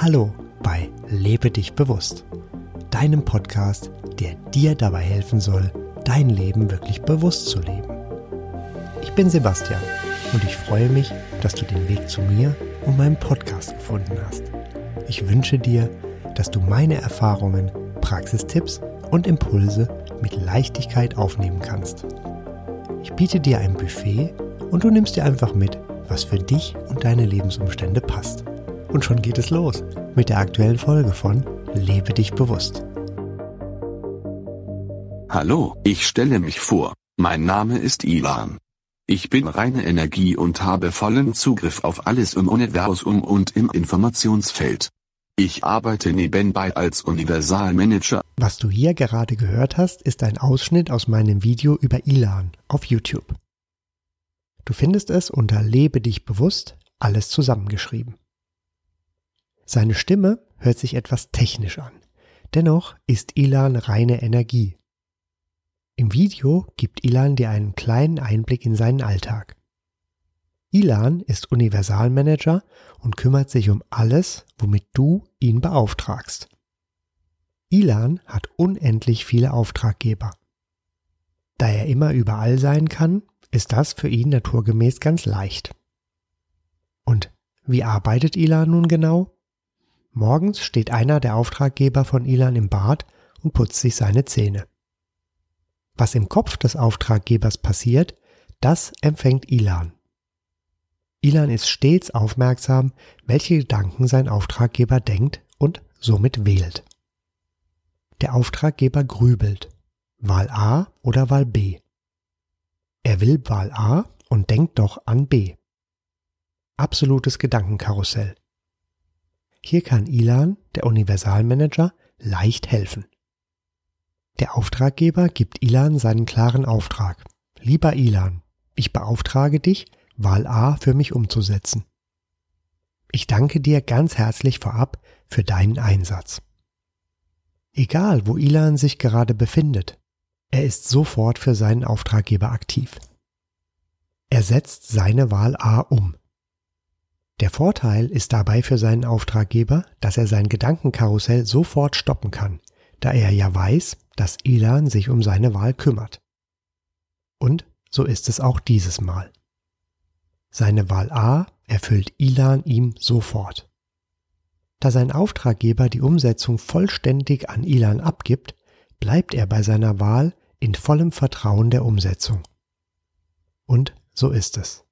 Hallo bei Lebe dich bewusst, deinem Podcast, der dir dabei helfen soll, dein Leben wirklich bewusst zu leben. Ich bin Sebastian und ich freue mich, dass du den Weg zu mir und meinem Podcast gefunden hast. Ich wünsche dir, dass du meine Erfahrungen, Praxistipps und Impulse mit Leichtigkeit aufnehmen kannst. Ich biete dir ein Buffet und du nimmst dir einfach mit, was für dich und deine Lebensumstände passt. Und schon geht es los mit der aktuellen Folge von Lebe dich bewusst. Hallo, ich stelle mich vor. Mein Name ist Ilan. Ich bin reine Energie und habe vollen Zugriff auf alles im Universum und im Informationsfeld. Ich arbeite nebenbei als Universalmanager. Was du hier gerade gehört hast, ist ein Ausschnitt aus meinem Video über Ilan auf YouTube. Du findest es unter Lebe dich bewusst, alles zusammengeschrieben. Seine Stimme hört sich etwas technisch an. Dennoch ist Ilan reine Energie. Im Video gibt Ilan dir einen kleinen Einblick in seinen Alltag. Ilan ist Universalmanager und kümmert sich um alles, womit du ihn beauftragst. Ilan hat unendlich viele Auftraggeber. Da er immer überall sein kann, ist das für ihn naturgemäß ganz leicht. Und wie arbeitet Ilan nun genau? Morgens steht einer der Auftraggeber von Ilan im Bad und putzt sich seine Zähne. Was im Kopf des Auftraggebers passiert, das empfängt Ilan. Ilan ist stets aufmerksam, welche Gedanken sein Auftraggeber denkt und somit wählt. Der Auftraggeber grübelt. Wahl A oder Wahl B. Er will Wahl A und denkt doch an B. Absolutes Gedankenkarussell. Hier kann Ilan, der Universalmanager, leicht helfen. Der Auftraggeber gibt Ilan seinen klaren Auftrag. Lieber Ilan, ich beauftrage dich, Wahl A für mich umzusetzen. Ich danke dir ganz herzlich vorab für deinen Einsatz. Egal, wo Ilan sich gerade befindet, er ist sofort für seinen Auftraggeber aktiv. Er setzt seine Wahl A um. Der Vorteil ist dabei für seinen Auftraggeber, dass er sein Gedankenkarussell sofort stoppen kann, da er ja weiß, dass Ilan sich um seine Wahl kümmert. Und so ist es auch dieses Mal. Seine Wahl A erfüllt Ilan ihm sofort. Da sein Auftraggeber die Umsetzung vollständig an Ilan abgibt, bleibt er bei seiner Wahl in vollem Vertrauen der Umsetzung. Und so ist es.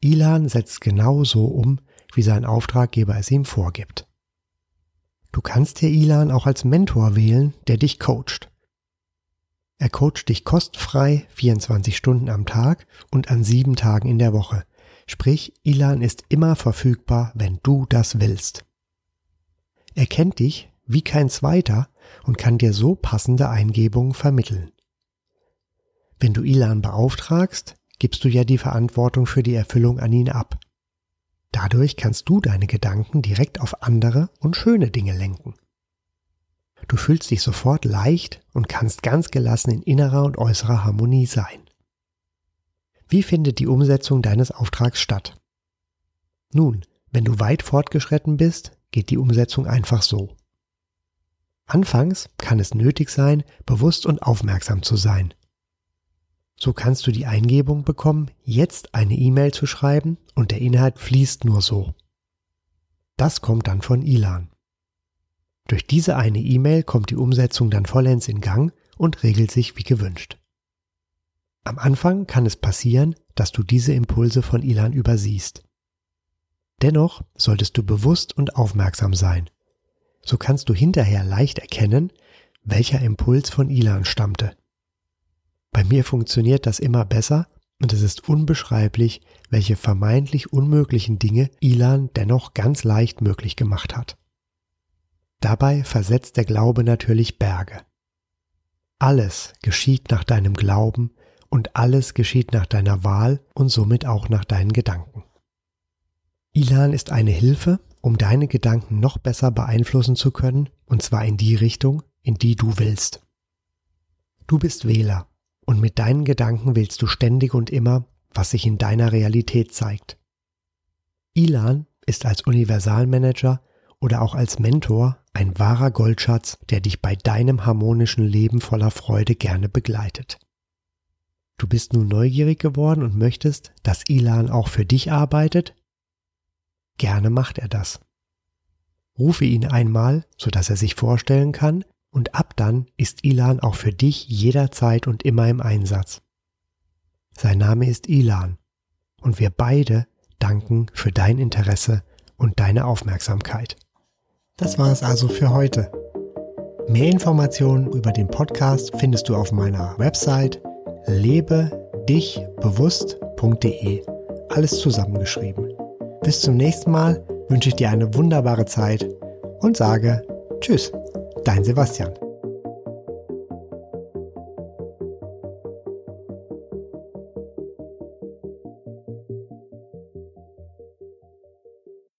Ilan setzt genau so um, wie sein Auftraggeber es ihm vorgibt. Du kannst dir Ilan auch als Mentor wählen, der dich coacht. Er coacht dich kostenfrei 24 Stunden am Tag und an sieben Tagen in der Woche. Sprich, Ilan ist immer verfügbar, wenn du das willst. Er kennt dich wie kein zweiter und kann dir so passende Eingebungen vermitteln. Wenn du Ilan beauftragst, gibst du ja die Verantwortung für die Erfüllung an ihn ab. Dadurch kannst du deine Gedanken direkt auf andere und schöne Dinge lenken. Du fühlst dich sofort leicht und kannst ganz gelassen in innerer und äußerer Harmonie sein. Wie findet die Umsetzung deines Auftrags statt? Nun, wenn du weit fortgeschritten bist, geht die Umsetzung einfach so. Anfangs kann es nötig sein, bewusst und aufmerksam zu sein. So kannst du die Eingebung bekommen, jetzt eine E-Mail zu schreiben und der Inhalt fließt nur so. Das kommt dann von Ilan. Durch diese eine E-Mail kommt die Umsetzung dann vollends in Gang und regelt sich wie gewünscht. Am Anfang kann es passieren, dass du diese Impulse von Ilan übersiehst. Dennoch solltest du bewusst und aufmerksam sein so kannst du hinterher leicht erkennen, welcher Impuls von Ilan stammte. Bei mir funktioniert das immer besser und es ist unbeschreiblich, welche vermeintlich unmöglichen Dinge Ilan dennoch ganz leicht möglich gemacht hat. Dabei versetzt der Glaube natürlich Berge. Alles geschieht nach deinem Glauben und alles geschieht nach deiner Wahl und somit auch nach deinen Gedanken. Ilan ist eine Hilfe, um deine Gedanken noch besser beeinflussen zu können, und zwar in die Richtung, in die du willst. Du bist Wähler, und mit deinen Gedanken wählst du ständig und immer, was sich in deiner Realität zeigt. Ilan ist als Universalmanager oder auch als Mentor ein wahrer Goldschatz, der dich bei deinem harmonischen Leben voller Freude gerne begleitet. Du bist nun neugierig geworden und möchtest, dass Ilan auch für dich arbeitet? Gerne macht er das. Rufe ihn einmal, sodass er sich vorstellen kann, und ab dann ist Ilan auch für dich jederzeit und immer im Einsatz. Sein Name ist Ilan und wir beide danken für dein Interesse und deine Aufmerksamkeit. Das war es also für heute. Mehr Informationen über den Podcast findest du auf meiner Website lebedichbewusst.de. Alles zusammengeschrieben. Bis zum nächsten Mal wünsche ich dir eine wunderbare Zeit und sage Tschüss, dein Sebastian.